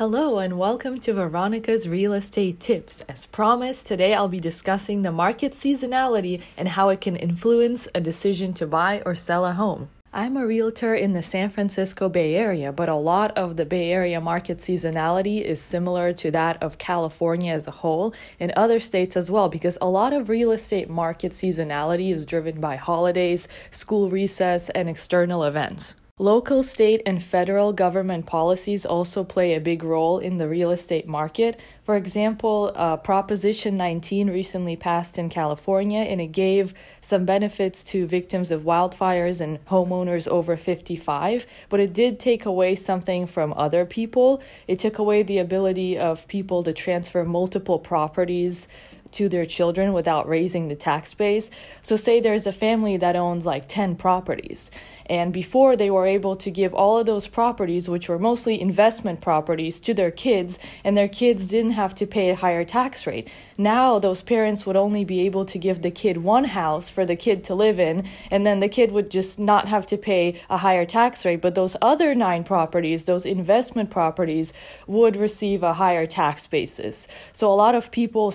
Hello and welcome to Veronica's Real Estate Tips. As promised, today I'll be discussing the market seasonality and how it can influence a decision to buy or sell a home. I'm a realtor in the San Francisco Bay Area, but a lot of the Bay Area market seasonality is similar to that of California as a whole and other states as well, because a lot of real estate market seasonality is driven by holidays, school recess, and external events. Local, state, and federal government policies also play a big role in the real estate market. For example, uh, Proposition 19 recently passed in California and it gave some benefits to victims of wildfires and homeowners over 55, but it did take away something from other people. It took away the ability of people to transfer multiple properties to their children without raising the tax base. So, say there's a family that owns like 10 properties, and before they were able to give all of those properties, which were mostly investment properties, to their kids, and their kids didn't have to pay a higher tax rate. Now, those parents would only be able to give the kid one house for the kid to live in, and then the kid would just not have to pay a higher tax rate. But those other nine properties, those investment properties, would receive a higher tax basis. So, a lot of people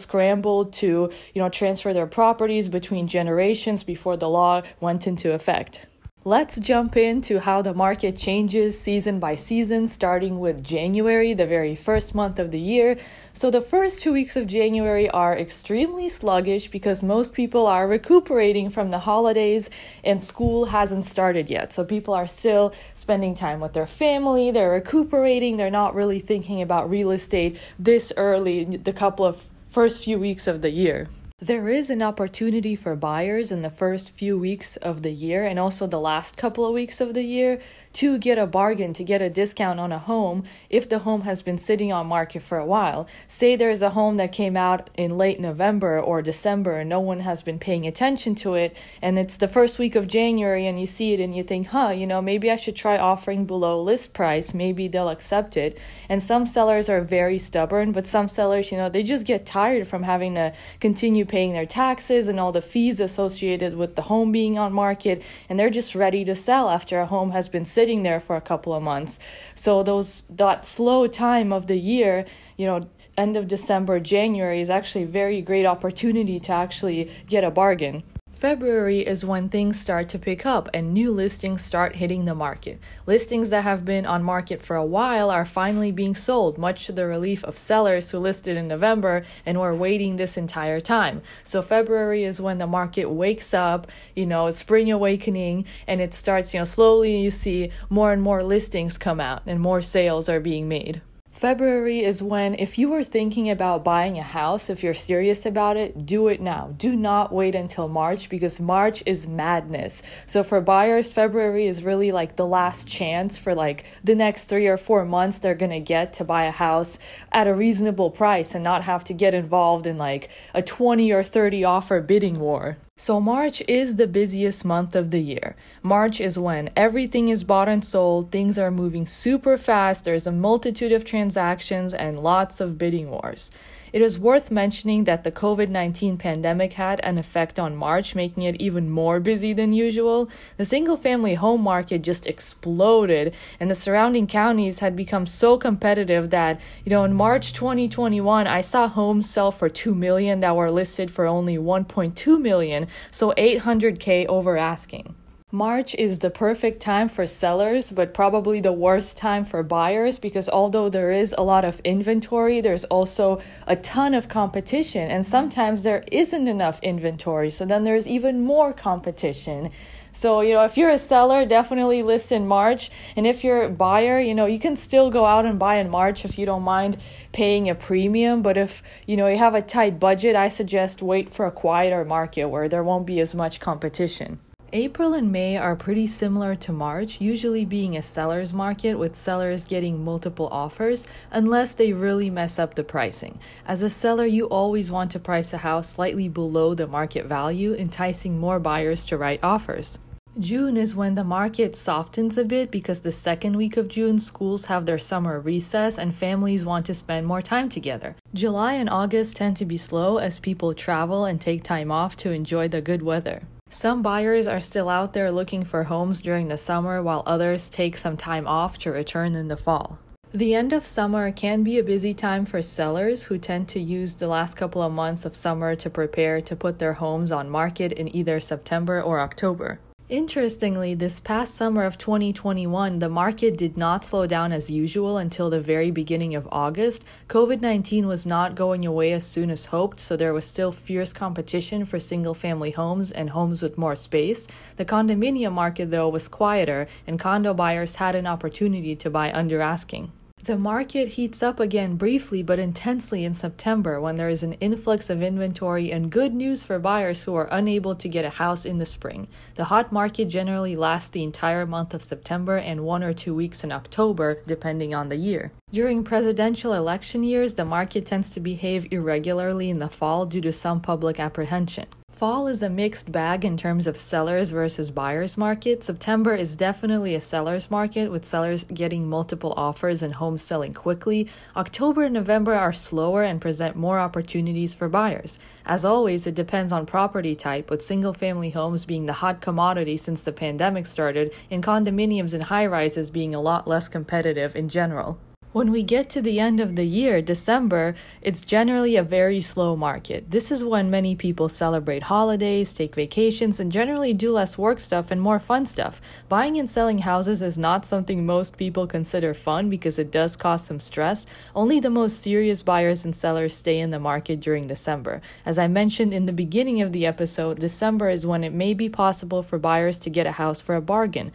scrambled to, you know, transfer their properties between generations before the law went into effect. Let's jump into how the market changes season by season, starting with January, the very first month of the year. So, the first two weeks of January are extremely sluggish because most people are recuperating from the holidays and school hasn't started yet. So, people are still spending time with their family, they're recuperating, they're not really thinking about real estate this early, the couple of first few weeks of the year. There is an opportunity for buyers in the first few weeks of the year and also the last couple of weeks of the year to get a bargain, to get a discount on a home if the home has been sitting on market for a while. Say there's a home that came out in late November or December and no one has been paying attention to it and it's the first week of January and you see it and you think, "Huh, you know, maybe I should try offering below list price, maybe they'll accept it." And some sellers are very stubborn, but some sellers, you know, they just get tired from having to continue paying their taxes and all the fees associated with the home being on market and they're just ready to sell after a home has been sitting there for a couple of months. So those that slow time of the year, you know, end of December, January is actually a very great opportunity to actually get a bargain. February is when things start to pick up and new listings start hitting the market. Listings that have been on market for a while are finally being sold, much to the relief of sellers who listed in November and were waiting this entire time. So February is when the market wakes up, you know, spring awakening, and it starts, you know, slowly you see more and more listings come out and more sales are being made. February is when, if you were thinking about buying a house, if you're serious about it, do it now. Do not wait until March because March is madness. So, for buyers, February is really like the last chance for like the next three or four months they're gonna get to buy a house at a reasonable price and not have to get involved in like a 20 or 30 offer bidding war. So, March is the busiest month of the year. March is when everything is bought and sold, things are moving super fast, there's a multitude of transactions, and lots of bidding wars. It is worth mentioning that the COVID 19 pandemic had an effect on March, making it even more busy than usual. The single family home market just exploded, and the surrounding counties had become so competitive that, you know, in March 2021, I saw homes sell for 2 million that were listed for only 1.2 million, so 800k over asking. March is the perfect time for sellers, but probably the worst time for buyers because although there is a lot of inventory, there's also a ton of competition, and sometimes there isn't enough inventory, so then there's even more competition. So, you know, if you're a seller, definitely list in March. And if you're a buyer, you know, you can still go out and buy in March if you don't mind paying a premium. But if, you know, you have a tight budget, I suggest wait for a quieter market where there won't be as much competition. April and May are pretty similar to March, usually being a seller's market with sellers getting multiple offers unless they really mess up the pricing. As a seller, you always want to price a house slightly below the market value, enticing more buyers to write offers. June is when the market softens a bit because the second week of June, schools have their summer recess and families want to spend more time together. July and August tend to be slow as people travel and take time off to enjoy the good weather. Some buyers are still out there looking for homes during the summer while others take some time off to return in the fall. The end of summer can be a busy time for sellers who tend to use the last couple of months of summer to prepare to put their homes on market in either September or October. Interestingly, this past summer of 2021, the market did not slow down as usual until the very beginning of August. COVID 19 was not going away as soon as hoped, so there was still fierce competition for single family homes and homes with more space. The condominium market, though, was quieter, and condo buyers had an opportunity to buy under asking. The market heats up again briefly but intensely in September when there is an influx of inventory and good news for buyers who are unable to get a house in the spring. The hot market generally lasts the entire month of September and one or two weeks in October, depending on the year. During presidential election years, the market tends to behave irregularly in the fall due to some public apprehension. Fall is a mixed bag in terms of sellers versus buyers market. September is definitely a seller's market with sellers getting multiple offers and homes selling quickly. October and November are slower and present more opportunities for buyers. As always, it depends on property type, with single family homes being the hot commodity since the pandemic started and condominiums and high rises being a lot less competitive in general. When we get to the end of the year, December, it's generally a very slow market. This is when many people celebrate holidays, take vacations, and generally do less work stuff and more fun stuff. Buying and selling houses is not something most people consider fun because it does cause some stress. Only the most serious buyers and sellers stay in the market during December. As I mentioned in the beginning of the episode, December is when it may be possible for buyers to get a house for a bargain.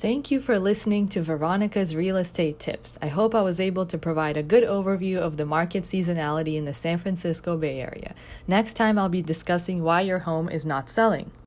Thank you for listening to Veronica's Real Estate Tips. I hope I was able to provide a good overview of the market seasonality in the San Francisco Bay Area. Next time, I'll be discussing why your home is not selling.